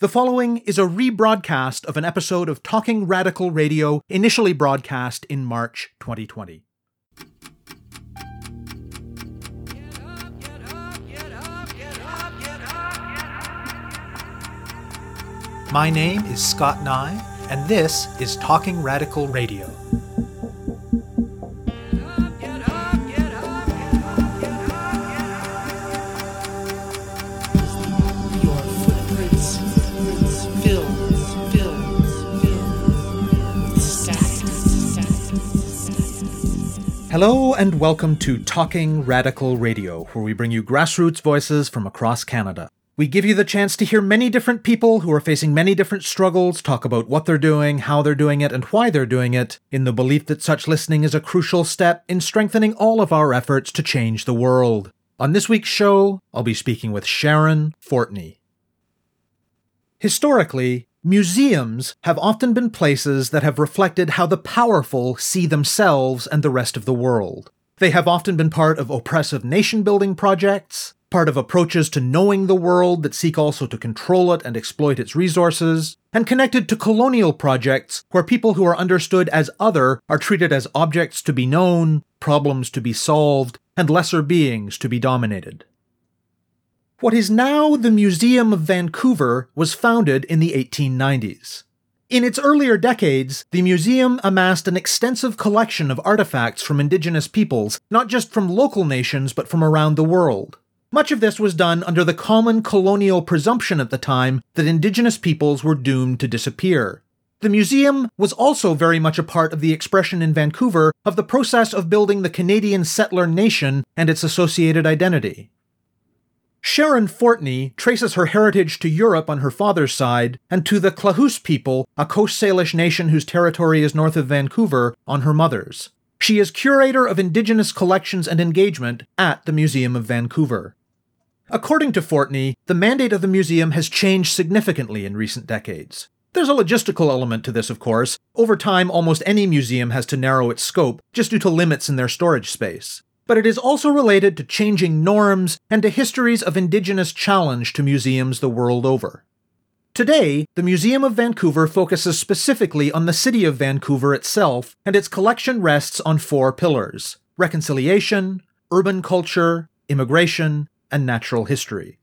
The following is a rebroadcast of an episode of Talking Radical Radio initially broadcast in March 2020. My name is Scott Neigh, and this is Talking Radical Radio. Hello, and welcome to Talking Radical Radio, where we bring you grassroots voices from across Canada. We give you the chance to hear many different people who are facing many different struggles talk about what they're doing, how they're doing it, and why they're doing it, in the belief that such listening is a crucial step in strengthening all of our efforts to change the world. On this week's show, I'll be speaking with Sharon Fortney. Historically, museums have often been places that have reflected how the powerful see themselves and the rest of the world. They have often been part of oppressive nation building projects, part of approaches to knowing the world that seek also to control it and exploit its resources, and connected to colonial projects where people who are understood as other are treated as objects to be known, problems to be solved, and lesser beings to be dominated. What is now the Museum of Vancouver was founded in the 1890s. In its earlier decades, the museum amassed an extensive collection of artifacts from indigenous peoples, not just from local nations, but from around the world. Much of this was done under the common colonial presumption at the time that indigenous peoples were doomed to disappear. The museum was also very much a part of the expression in Vancouver of the process of building the Canadian settler nation and its associated identity. Sharon Fortney traces her heritage to Europe on her father's side and to the Klahoose people, a Coast Salish nation whose territory is north of Vancouver, on her mother's. She is curator of Indigenous collections and engagement at the Museum of Vancouver. According to Fortney, the mandate of the museum has changed significantly in recent decades. There's a logistical element to this, of course. Over time, almost any museum has to narrow its scope just due to limits in their storage space. But it is also related to changing norms and to histories of Indigenous challenge to museums the world over. Today, the Museum of Vancouver focuses specifically on the city of Vancouver itself, and its collection rests on four pillars reconciliation, urban culture, immigration, and natural history.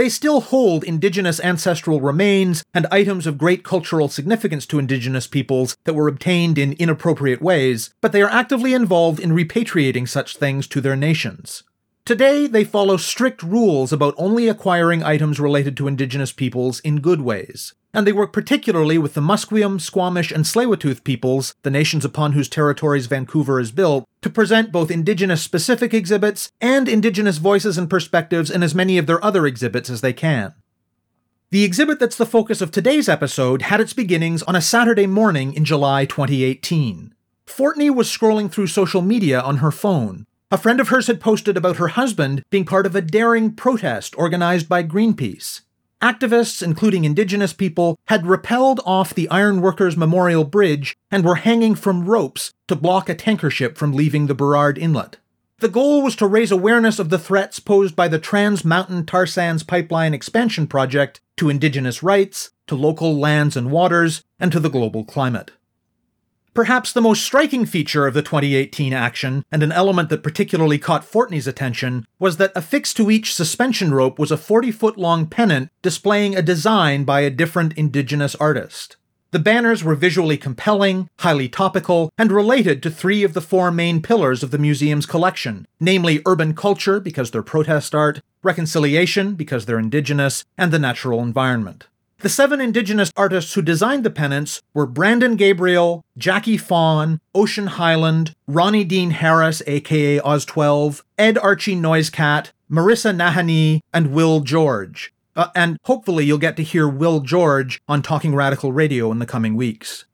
They still hold Indigenous ancestral remains and items of great cultural significance to Indigenous peoples that were obtained in inappropriate ways, but they are actively involved in repatriating such things to their nations. Today, they follow strict rules about only acquiring items related to Indigenous peoples in good ways, and they work particularly with the Musqueam, Squamish, and Tsleil-Waututh peoples, the nations upon whose territories Vancouver is built, to present both Indigenous specific exhibits and Indigenous voices and perspectives in as many of their other exhibits as they can. The exhibit that's the focus of today's episode had its beginnings on a Saturday morning in July 2018. Fortney was scrolling through social media on her phone. A friend of hers had posted about her husband being part of a daring protest organized by Greenpeace. Activists, including Indigenous people, had rappelled off the Ironworkers Memorial Bridge and were hanging from ropes to block a tanker ship from leaving the Burrard Inlet. The goal was to raise awareness of the threats posed by the Trans Mountain Tar Sands Pipeline Expansion Project to Indigenous rights, to local lands and waters, and to the global climate. Perhaps the most striking feature of the 2018 action, and an element that particularly caught Fortney's attention, was that affixed to each suspension rope was a 40 foot long pennant displaying a design by a different Indigenous artist. The banners were visually compelling, highly topical, and related to three of the four main pillars of the museum's collection namely, urban culture, because they're protest art, reconciliation, because they're Indigenous, and the natural environment. The seven Indigenous artists who designed the pennants were Brandon Gabriel, Jackie Fawn, Ocean Highland, Ronnie Dean Harris, aka Oz12, Ed Archie Noisecat, Marissa Nahani, and Will George. Uh, and hopefully you'll get to hear Will George on Talking Radical Radio in the coming weeks.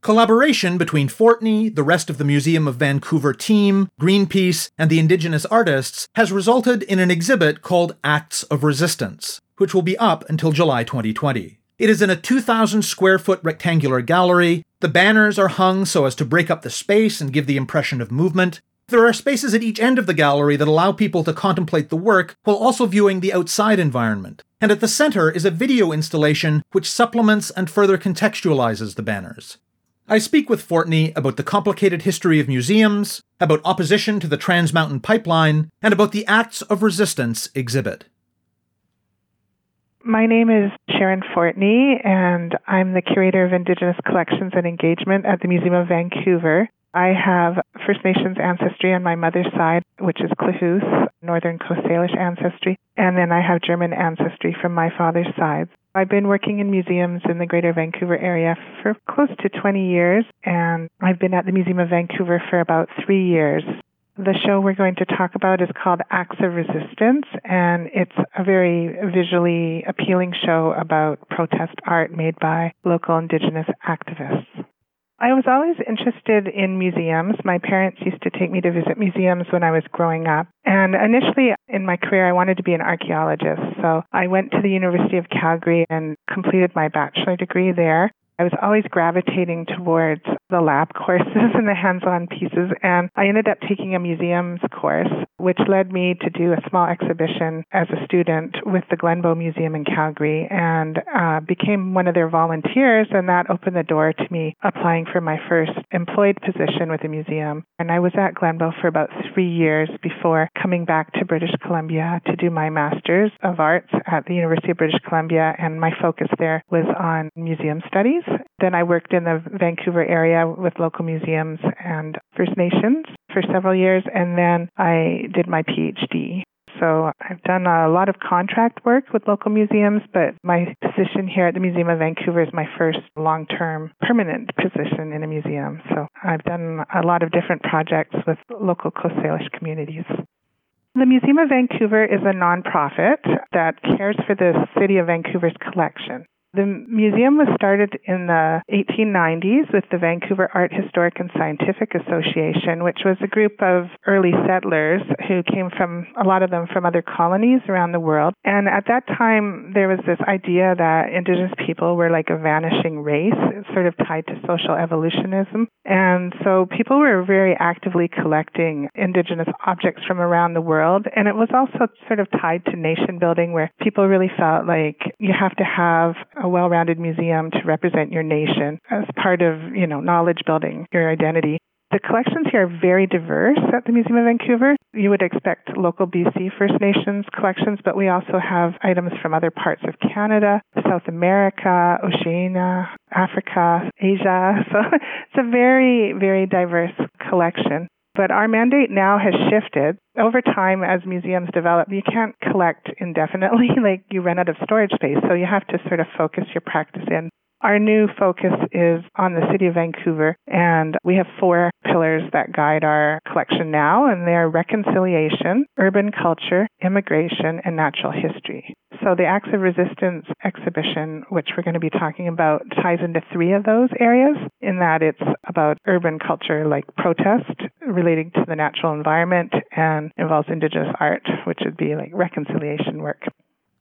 Collaboration between Fortney, the rest of the Museum of Vancouver team, Greenpeace, and the Indigenous artists has resulted in an exhibit called Acts of Resistance, which will be up until July 2020. It is in a 2,000 square foot rectangular gallery. The banners are hung so as to break up the space and give the impression of movement. There are spaces at each end of the gallery that allow people to contemplate the work while also viewing the outside environment. And at the center is a video installation which supplements and further contextualizes the banners. I speak with Fortney about the complicated history of museums, about opposition to the Trans Mountain Pipeline, and about the Acts of Resistance exhibit. My name is Sharon Fortney, and I'm the Curator of Indigenous Collections and Engagement at the Museum of Vancouver. I have First Nations ancestry on my mother's side, which is Klahoose, Northern Coast Salish ancestry, and then I have German ancestry from my father's side. I've been working in museums in the Greater Vancouver area for close to 20 years, and I've been at the Museum of Vancouver for about three years. The show we're going to talk about is called Acts of Resistance, and it's a very visually appealing show about protest art made by local Indigenous activists. I was always interested in museums. My parents used to take me to visit museums when I was growing up. And initially in my career, I wanted to be an archaeologist. So I went to the University of Calgary and completed my bachelor degree there. I was always gravitating towards the lab courses and the hands-on pieces and I ended up taking a museums course which led me to do a small exhibition as a student with the Glenbow Museum in Calgary and uh, became one of their volunteers and that opened the door to me applying for my first employed position with the museum. And I was at Glenbow for about 3 years before coming back to British Columbia to do my masters of arts at the University of British Columbia and my focus there was on museum studies then I worked in the Vancouver area with local museums and First Nations for several years, and then I did my PhD. So I've done a lot of contract work with local museums, but my position here at the Museum of Vancouver is my first long term permanent position in a museum. So I've done a lot of different projects with local Coast Salish communities. The Museum of Vancouver is a nonprofit that cares for the City of Vancouver's collection. The museum was started in the 1890s with the Vancouver Art Historic and Scientific Association, which was a group of early settlers who came from, a lot of them from other colonies around the world. And at that time, there was this idea that Indigenous people were like a vanishing race, sort of tied to social evolutionism. And so people were very actively collecting Indigenous objects from around the world. And it was also sort of tied to nation building where people really felt like you have to have a well-rounded museum to represent your nation as part of, you know, knowledge building your identity. The collections here are very diverse at the Museum of Vancouver. You would expect local BC First Nations collections, but we also have items from other parts of Canada, South America, Oceania, Africa, Asia. So it's a very, very diverse collection. But our mandate now has shifted. Over time, as museums develop, you can't collect indefinitely, like you run out of storage space. So you have to sort of focus your practice in. Our new focus is on the City of Vancouver, and we have four pillars that guide our collection now, and they are reconciliation, urban culture, immigration, and natural history. So the Acts of Resistance exhibition, which we're going to be talking about, ties into three of those areas in that it's about urban culture like protest relating to the natural environment and involves indigenous art, which would be like reconciliation work.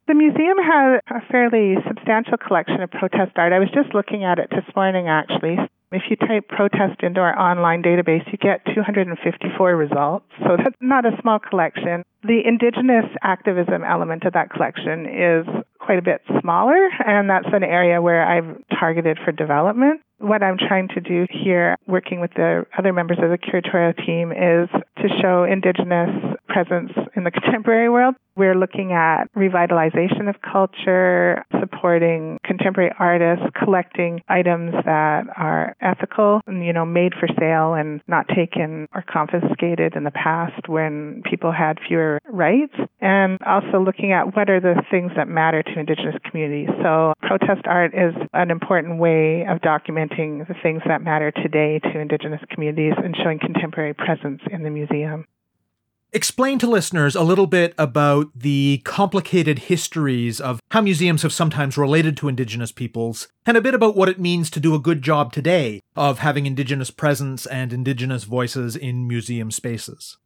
The museum has a fairly substantial collection of protest art. I was just looking at it this morning actually. If you type protest into our online database, you get 254 results. So that's not a small collection. The indigenous activism element of that collection is quite a bit smaller, and that's an area where I've targeted for development. What I'm trying to do here, working with the other members of the curatorial team, is to show Indigenous presence in the contemporary world. We're looking at revitalization of culture, supporting contemporary artists, collecting items that are ethical, and, you know, made for sale and not taken or confiscated in the past when people had fewer rights, and also looking at what are the things that matter to Indigenous communities. So, protest art is an important way of documenting the things that matter today to Indigenous communities and showing contemporary presence in the museum. Explain to listeners a little bit about the complicated histories of how museums have sometimes related to Indigenous peoples, and a bit about what it means to do a good job today of having Indigenous presence and Indigenous voices in museum spaces.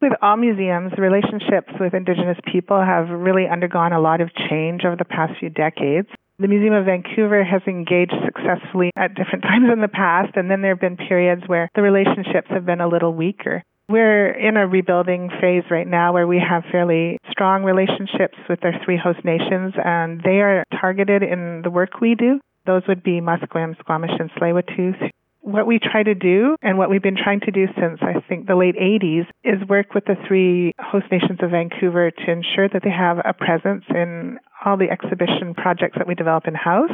With all museums, relationships with Indigenous people have really undergone a lot of change over the past few decades. The Museum of Vancouver has engaged successfully at different times in the past, and then there have been periods where the relationships have been a little weaker. We're in a rebuilding phase right now where we have fairly strong relationships with our three host nations, and they are targeted in the work we do. Those would be Musqueam, Squamish, and Tsleil-Waututh. What we try to do, and what we've been trying to do since I think the late 80s, is work with the three host nations of Vancouver to ensure that they have a presence in all the exhibition projects that we develop in house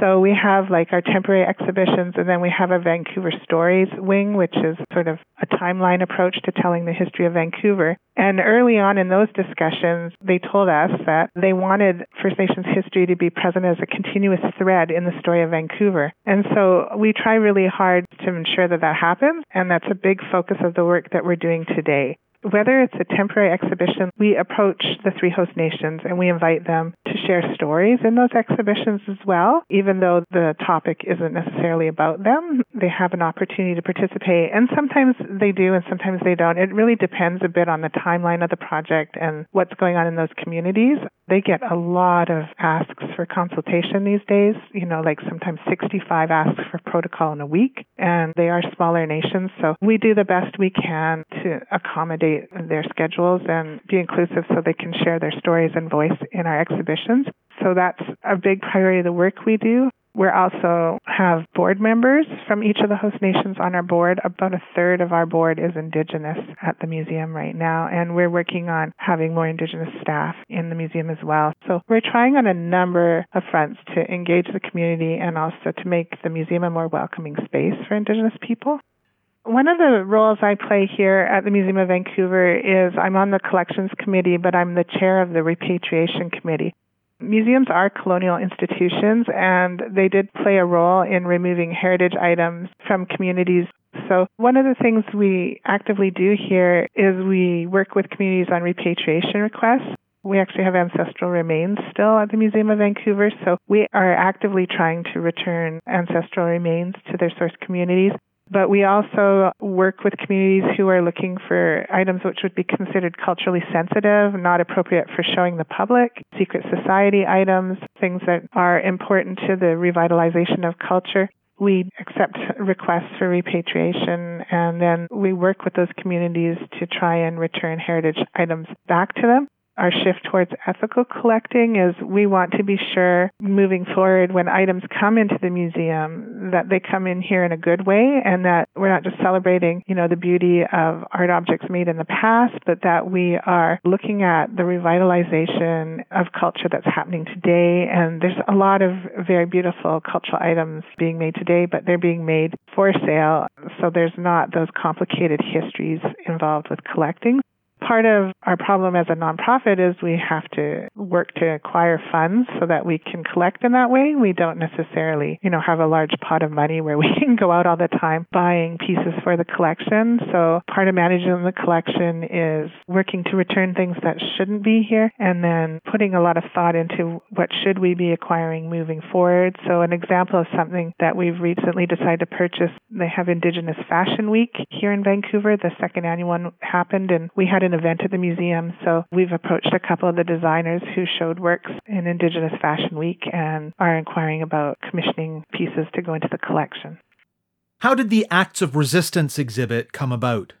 so we have like our temporary exhibitions, and then we have a Vancouver Stories wing, which is sort of a timeline approach to telling the history of Vancouver. And early on in those discussions, they told us that they wanted First Nations history to be present as a continuous thread in the story of Vancouver. And so we try really hard to ensure that that happens, and that's a big focus of the work that we're doing today. Whether it's a temporary exhibition, we approach the three host nations and we invite them to share stories in those exhibitions as well. Even though the topic isn't necessarily about them, they have an opportunity to participate. And sometimes they do and sometimes they don't. It really depends a bit on the timeline of the project and what's going on in those communities. They get a lot of asks for consultation these days, you know, like sometimes 65 asks for protocol in a week. And they are smaller nations. So we do the best we can to accommodate their schedules and be inclusive so they can share their stories and voice in our exhibitions. So that's a big priority of the work we do. We also have board members from each of the host nations on our board. About a third of our board is Indigenous at the museum right now, and we're working on having more Indigenous staff in the museum as well. So we're trying on a number of fronts to engage the community and also to make the museum a more welcoming space for Indigenous people. One of the roles I play here at the Museum of Vancouver is I'm on the collections committee, but I'm the chair of the repatriation committee. Museums are colonial institutions, and they did play a role in removing heritage items from communities. So, one of the things we actively do here is we work with communities on repatriation requests. We actually have ancestral remains still at the Museum of Vancouver, so we are actively trying to return ancestral remains to their source communities. But we also work with communities who are looking for items which would be considered culturally sensitive, not appropriate for showing the public, secret society items, things that are important to the revitalization of culture. We accept requests for repatriation and then we work with those communities to try and return heritage items back to them our shift towards ethical collecting is we want to be sure moving forward when items come into the museum that they come in here in a good way and that we're not just celebrating, you know, the beauty of art objects made in the past, but that we are looking at the revitalization of culture that's happening today. And there's a lot of very beautiful cultural items being made today, but they're being made for sale. So there's not those complicated histories involved with collecting part of our problem as a nonprofit is we have to work to acquire funds so that we can collect in that way. We don't necessarily, you know, have a large pot of money where we can go out all the time buying pieces for the collection. So part of managing the collection is working to return things that shouldn't be here and then putting a lot of thought into what should we be acquiring moving forward. So an example of something that we've recently decided to purchase, they have Indigenous Fashion Week here in Vancouver. The second annual one happened and we had an an event at the museum. So we've approached a couple of the designers who showed works in Indigenous Fashion Week and are inquiring about commissioning pieces to go into the collection. How did the Acts of Resistance exhibit come about?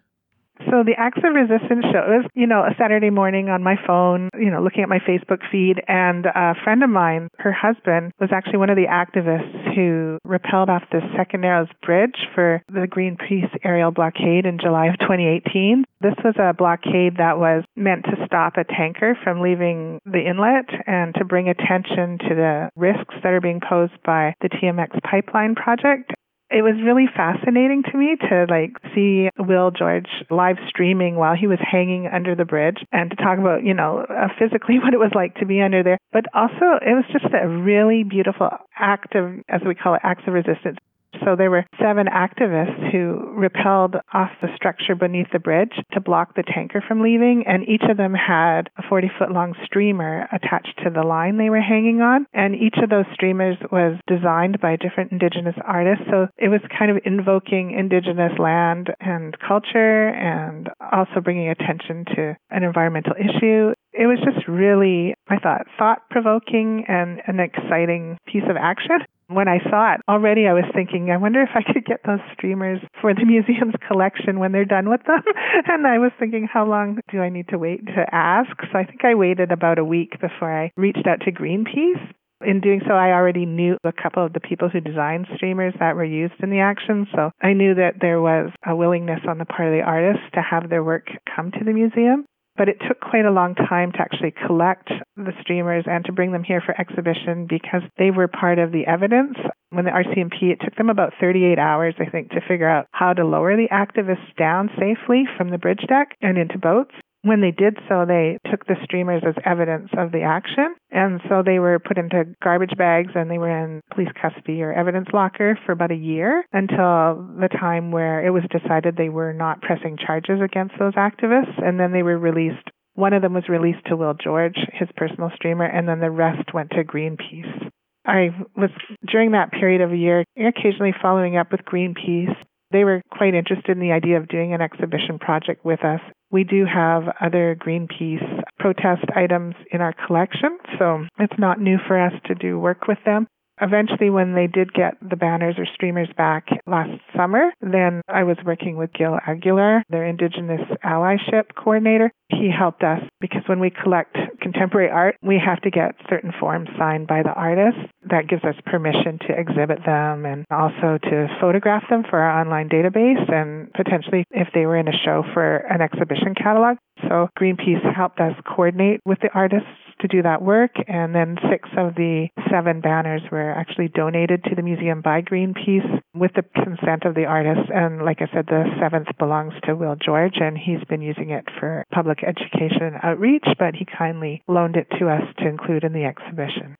So the Acts of Resistance show was, you know, a Saturday morning on my phone, you know, looking at my Facebook feed, and a friend of mine, her husband, was actually one of the activists who repelled off the Second Narrows Bridge for the Greenpeace aerial blockade in July of 2018. This was a blockade that was meant to stop a tanker from leaving the inlet and to bring attention to the risks that are being posed by the TMX pipeline project it was really fascinating to me to like see Will George live streaming while he was hanging under the bridge and to talk about, you know, uh, physically what it was like to be under there. But also it was just a really beautiful act of, as we call it, acts of resistance. So there were seven activists who repelled off the structure beneath the bridge to block the tanker from leaving, and each of them had a 40 foot long streamer attached to the line they were hanging on. And each of those streamers was designed by different Indigenous artists. So it was kind of invoking Indigenous land and culture and also bringing attention to an environmental issue it was just really, I thought, thought provoking and an exciting piece of action when I saw it, already I was thinking, I wonder if I could get those streamers for the museum's collection when they're done with them. and I was thinking, how long do I need to wait to ask? So I think I waited about a week before I reached out to Greenpeace. In doing so, I already knew a couple of the people who designed streamers that were used in the action. So I knew that there was a willingness on the part of the artists to have their work come to the museum. But it took quite a long time to actually collect the streamers and to bring them here for exhibition because they were part of the evidence. When the RCMP, it took them about 38 hours, I think, to figure out how to lower the activists down safely from the bridge deck and into boats. When they did so, they took the streamers as evidence of the action. And so they were put into garbage bags and they were in police custody or evidence locker for about a year until the time where it was decided they were not pressing charges against those activists. And then they were released. One of them was released to Will George, his personal streamer, and then the rest went to Greenpeace. I was during that period of a year occasionally following up with Greenpeace they were quite interested in the idea of doing an exhibition project with us. We do have other Greenpeace protest items in our collection, so it's not new for us to do work with them. Eventually, when they did get the banners or streamers back last summer, then I was working with Gil Aguilar, their Indigenous allyship coordinator. He helped us because when we collect contemporary art, we have to get certain forms signed by the artist. That gives us permission to exhibit them and also to photograph them for our online database and potentially if they were in a show for an exhibition catalog. So Greenpeace helped us coordinate with the artists to do that work, and then six of the seven banners were actually donated to the museum by Greenpeace with the consent of the artist. And like I said, the seventh belongs to Will George, and he's been using it for public education and outreach, but he kindly loaned it to us to include in the exhibition.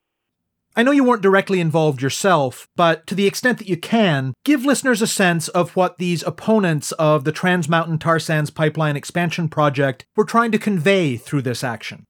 I know you weren't directly involved yourself, but to the extent that you can, give listeners a sense of what these opponents of the Trans Mountain Tar Sands Pipeline Expansion Project were trying to convey through this action.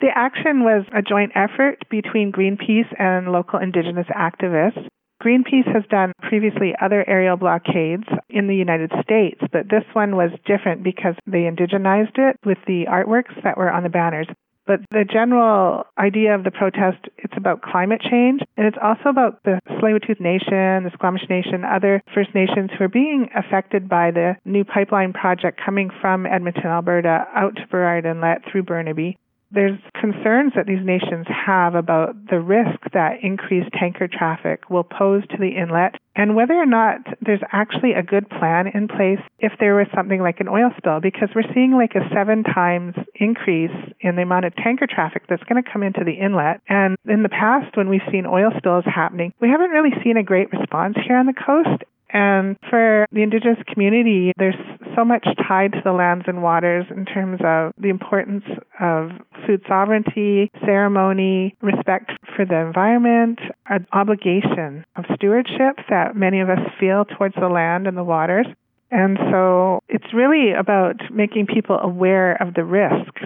The action was a joint effort between Greenpeace and local Indigenous activists. Greenpeace has done previously other aerial blockades in the United States, but this one was different because they indigenized it with the artworks that were on the banners. But the general idea of the protest, it's about climate change, and it's also about the Tsleil-Waututh Nation, the Squamish Nation, other First Nations who are being affected by the new pipeline project coming from Edmonton, Alberta, out to Burrard Inlet through Burnaby there's concerns that these nations have about the risk that increased tanker traffic will pose to the inlet and whether or not there's actually a good plan in place if there was something like an oil spill because we're seeing like a seven times increase in the amount of tanker traffic that's going to come into the inlet. And in the past when we've seen oil spills happening we haven't really seen a great response here on the coast. And for the Indigenous community, there's so much tied to the lands and waters in terms of the importance of food sovereignty, ceremony, respect for the environment, an obligation of stewardship that many of us feel towards the land and the waters. And so it's really about making people aware of the risks.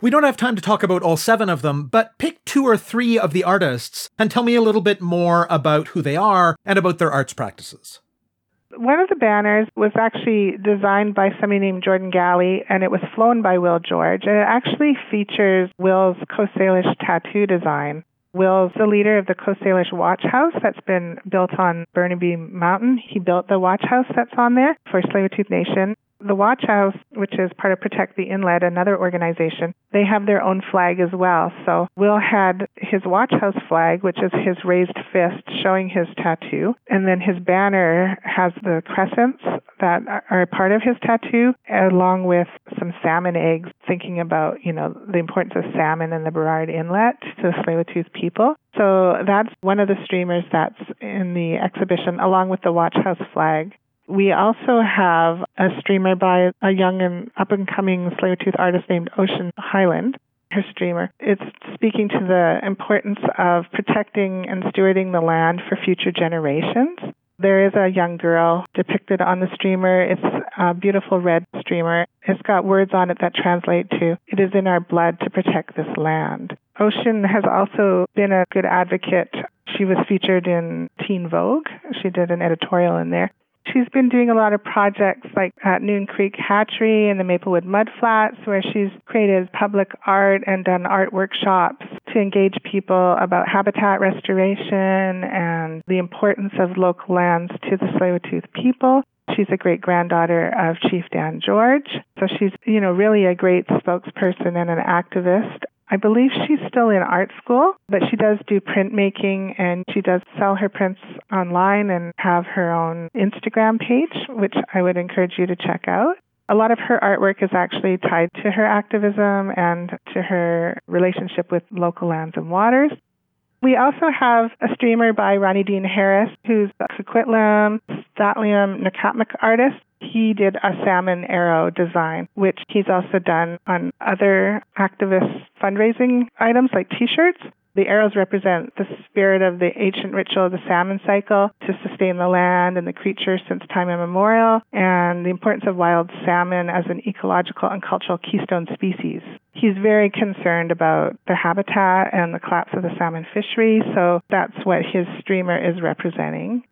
We don't have time to talk about all seven of them, but pick two or three of the artists and tell me a little bit more about who they are and about their arts practices. One of the banners was actually designed by somebody named Jordan Galley, and it was flown by Will George. And it actually features Will's Coast Salish tattoo design. Will's the leader of the Coast Salish Watch House that's been built on Burnaby Mountain. He built the watch house that's on there for Tsleil-Waututh Nation. The Watch House, which is part of Protect the Inlet, another organization, they have their own flag as well. So Will had his Watch House flag, which is his raised fist showing his tattoo, and then his banner has the crescents that are part of his tattoo, along with some salmon eggs, thinking about, you know, the importance of salmon in the Burrard Inlet to the Tsleil-Waututh people. So that's one of the streamers that's in the exhibition, along with the Watch House flag. We also have a streamer by a young and up and coming Tsleil-Waututh artist named Ocean Highland. Her streamer. It's speaking to the importance of protecting and stewarding the land for future generations. There is a young girl depicted on the streamer. It's a beautiful red streamer. It's got words on it that translate to, It is in our blood to protect this land. Ocean has also been a good advocate. She was featured in Teen Vogue. She did an editorial in there. She's been doing a lot of projects like at Noon Creek Hatchery and the Maplewood Mud Flats, where she's created public art and done art workshops to engage people about habitat restoration and the importance of local lands to the tsleil people. She's a great granddaughter of Chief Dan George. So she's, you know, really a great spokesperson and an activist. I believe she's still in art school, but she does do printmaking and she does sell her prints online and have her own Instagram page, which I would encourage you to check out. A lot of her artwork is actually tied to her activism and to her relationship with local lands and waters. We also have a streamer by Ronnie Dean Harris, who's a Coquitlam, St'át'imc, Nlaka'pamux artist. He did a salmon arrow design, which he's also done on other activist fundraising items like t-shirts. The arrows represent the spirit of the ancient ritual of the salmon cycle to sustain the land and the creatures since time immemorial, and the importance of wild salmon as an ecological and cultural keystone species. He's very concerned about the habitat and the collapse of the salmon fishery, so that's what his streamer is representing.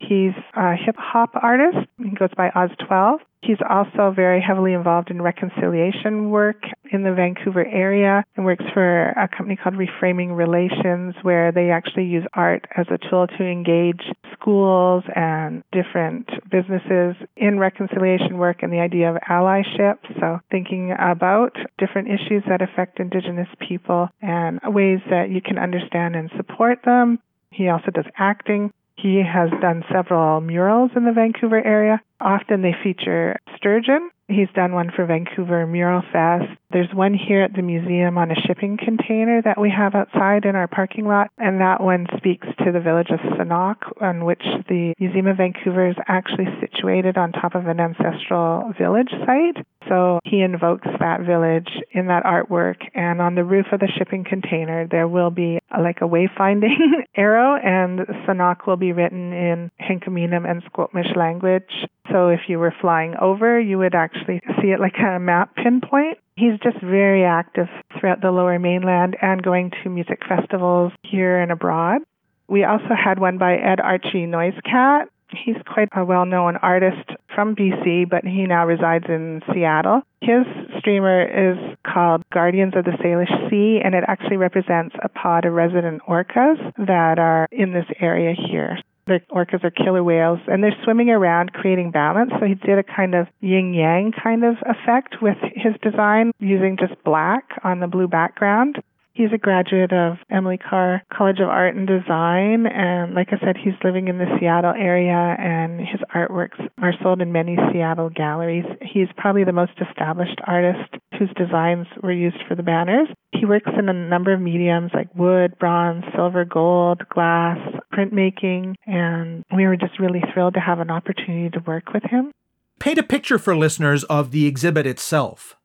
He's a hip hop artist. He goes by Oz12. He's also very heavily involved in reconciliation work in the Vancouver area and works for a company called Reframing Relations, where they actually use art as a tool to engage schools and different businesses in reconciliation work and the idea of allyship. So, thinking about different issues that affect Indigenous people and ways that you can understand and support them. He also does acting. He has done several murals in the Vancouver area. Often they feature sturgeon. He's done one for Vancouver Mural Fest. There's one here at the museum on a shipping container that we have outside in our parking lot, and that one speaks to the village of Senákw, on which the Museum of Vancouver is actually situated on top of an ancestral village site. So he invokes that village in that artwork, and on the roof of the shipping container, there will be like a wayfinding arrow, and Senákw will be written in Hinkaminam and Squamish language. So if you were flying over, you would actually see it like a map pinpoint. He's just very active throughout the lower mainland and going to music festivals here and abroad. We also had one by Ed Archie Noisecat. He's quite a well known artist from BC, but he now resides in Seattle. His streamer is called Guardians of the Salish Sea, and it actually represents a pod of resident orcas that are in this area here. The orcas are killer whales, and they're swimming around creating balance. So he did a kind of yin yang kind of effect with his design using just black on the blue background. He's a graduate of Emily Carr College of Art and Design, and like I said, he's living in the Seattle area, and his artworks are sold in many Seattle galleries. He's probably the most established artist whose designs were used for the banners. He works in a number of mediums like wood, bronze, silver, gold, glass, printmaking, and we were just really thrilled to have an opportunity to work with him. Paint a picture for listeners of the exhibit itself.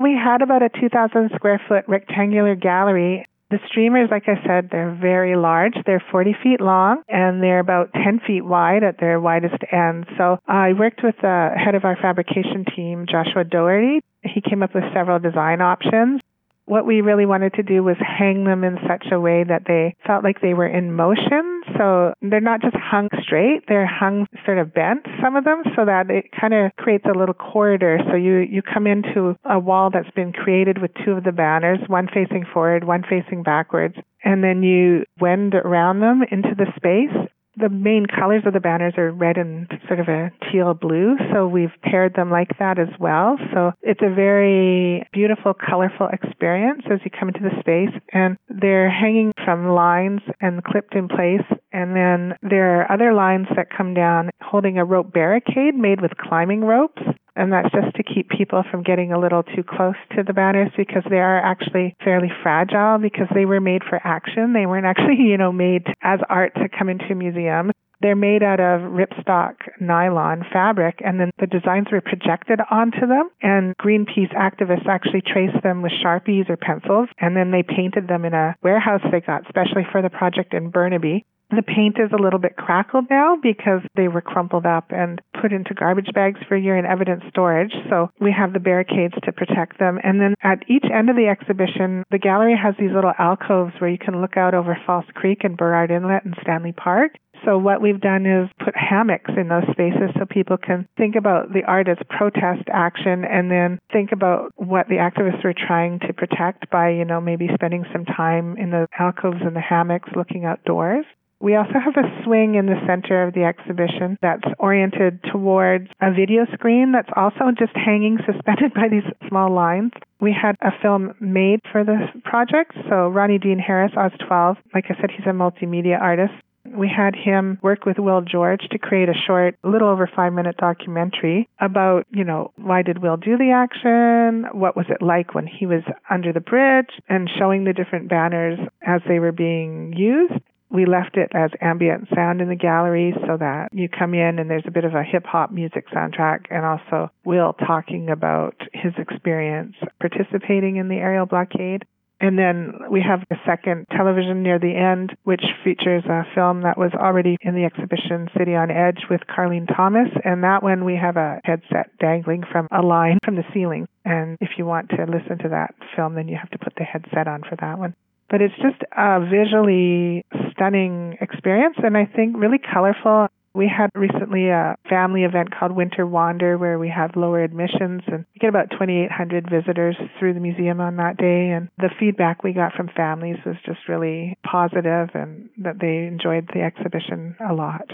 We had about a 2,000 square foot rectangular gallery. The streamers, like I said, they're very large. They're 40 feet long and they're about 10 feet wide at their widest end. So I worked with the head of our fabrication team, Joshua Doherty. He came up with several design options what we really wanted to do was hang them in such a way that they felt like they were in motion. So they're not just hung straight, they're hung sort of bent, some of them, so that it kind of creates a little corridor. So you, you come into a wall that's been created with two of the banners, one facing forward, one facing backwards. And then you wend around them into the space the main colors of the banners are red and sort of a teal blue, so we've paired them like that as well. So it's a very beautiful, colorful experience as you come into the space. And they're hanging from lines and clipped in place. And then there are other lines that come down holding a rope barricade made with climbing ropes. And that's just to keep people from getting a little too close to the banners because they are actually fairly fragile because they were made for action. They weren't actually, you know, made as art to come into a museum. They're made out of ripstop nylon fabric, and then the designs were projected onto them. And Greenpeace activists actually traced them with Sharpies or pencils, and then they painted them in a warehouse they got specially for the project in Burnaby. The paint is a little bit crackled now because they were crumpled up and put into garbage bags for in evidence storage. So we have the barricades to protect them. And then at each end of the exhibition, the gallery has these little alcoves where you can look out over False Creek and Burrard Inlet and Stanley Park. So what we've done is put hammocks in those spaces so people can think about the art as protest action and then think about what the activists were trying to protect by, you know, maybe spending some time in the alcoves and the hammocks looking outdoors. We also have a swing in the center of the exhibition that's oriented towards a video screen that's also just hanging suspended by these small lines. We had a film made for this project. So Ronnie Dean Harris, Oz 12, like I said, he's a multimedia artist. We had him work with Will George to create a short, little over five minute documentary about, you know, why did Will do the action? What was it like when he was under the bridge? And showing the different banners as they were being used we left it as ambient sound in the gallery so that you come in and there's a bit of a hip hop music soundtrack and also Will talking about his experience participating in the aerial blockade. And then we have a second television near the end, which features a film that was already in the exhibition City on Edge with Carleen Thomas. And that one we have a headset dangling from a line from the ceiling. And if you want to listen to that film, then you have to put the headset on for that one but it's just a visually stunning experience and I think really colorful. We had recently a family event called Winter Wander where we have lower admissions and we get about 2,800 visitors through the museum on that day. And the feedback we got from families was just really positive and that they enjoyed the exhibition a lot.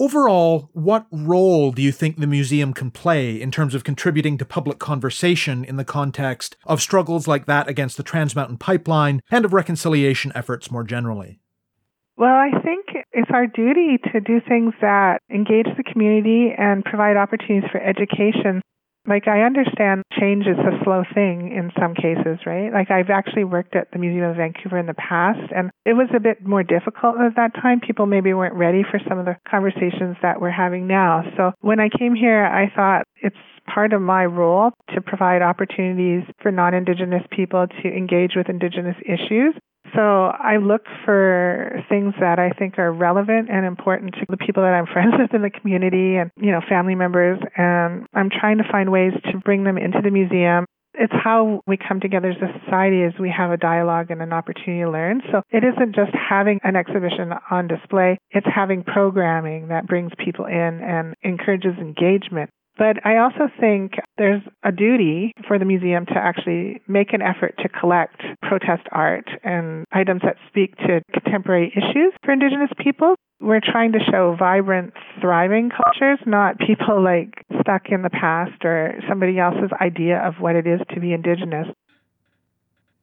Overall, what role do you think the museum can play in terms of contributing to public conversation in the context of struggles like that against the Trans Mountain Pipeline and of reconciliation efforts more generally? Well, I think it's our duty to do things that engage the community and provide opportunities for education like, I understand change is a slow thing in some cases, right? Like, I've actually worked at the Museum of Vancouver in the past, and it was a bit more difficult at that time. People maybe weren't ready for some of the conversations that we're having now. So, when I came here, I thought it's part of my role to provide opportunities for non Indigenous people to engage with Indigenous issues so I look for things that I think are relevant and important to the people that I'm friends with in the community and, you know, family members. And I'm trying to find ways to bring them into the museum it's how we come together as a society as we have a dialogue and an opportunity to learn. So it isn't just having an exhibition on display, it's having programming that brings people in and encourages engagement. But I also think there's a duty for the museum to actually make an effort to collect protest art and items that speak to contemporary issues for Indigenous people. We're trying to show vibrant, thriving cultures, not people like stuck in the past or somebody else's idea of what it is to be Indigenous.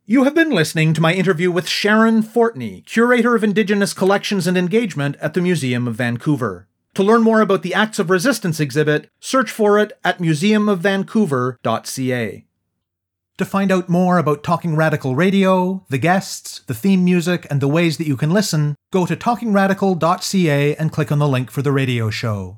You have been listening to my interview with Sharon Fortney, Curator of Indigenous Collections and Engagement at the Museum of Vancouver. To learn more about the Acts of Resistance exhibit, search for it at museumofvancouver.ca. To find out more about Talking Radical Radio, the guests, the theme music, and the ways that you can listen, go to talkingradical.ca and click on the link for the radio show.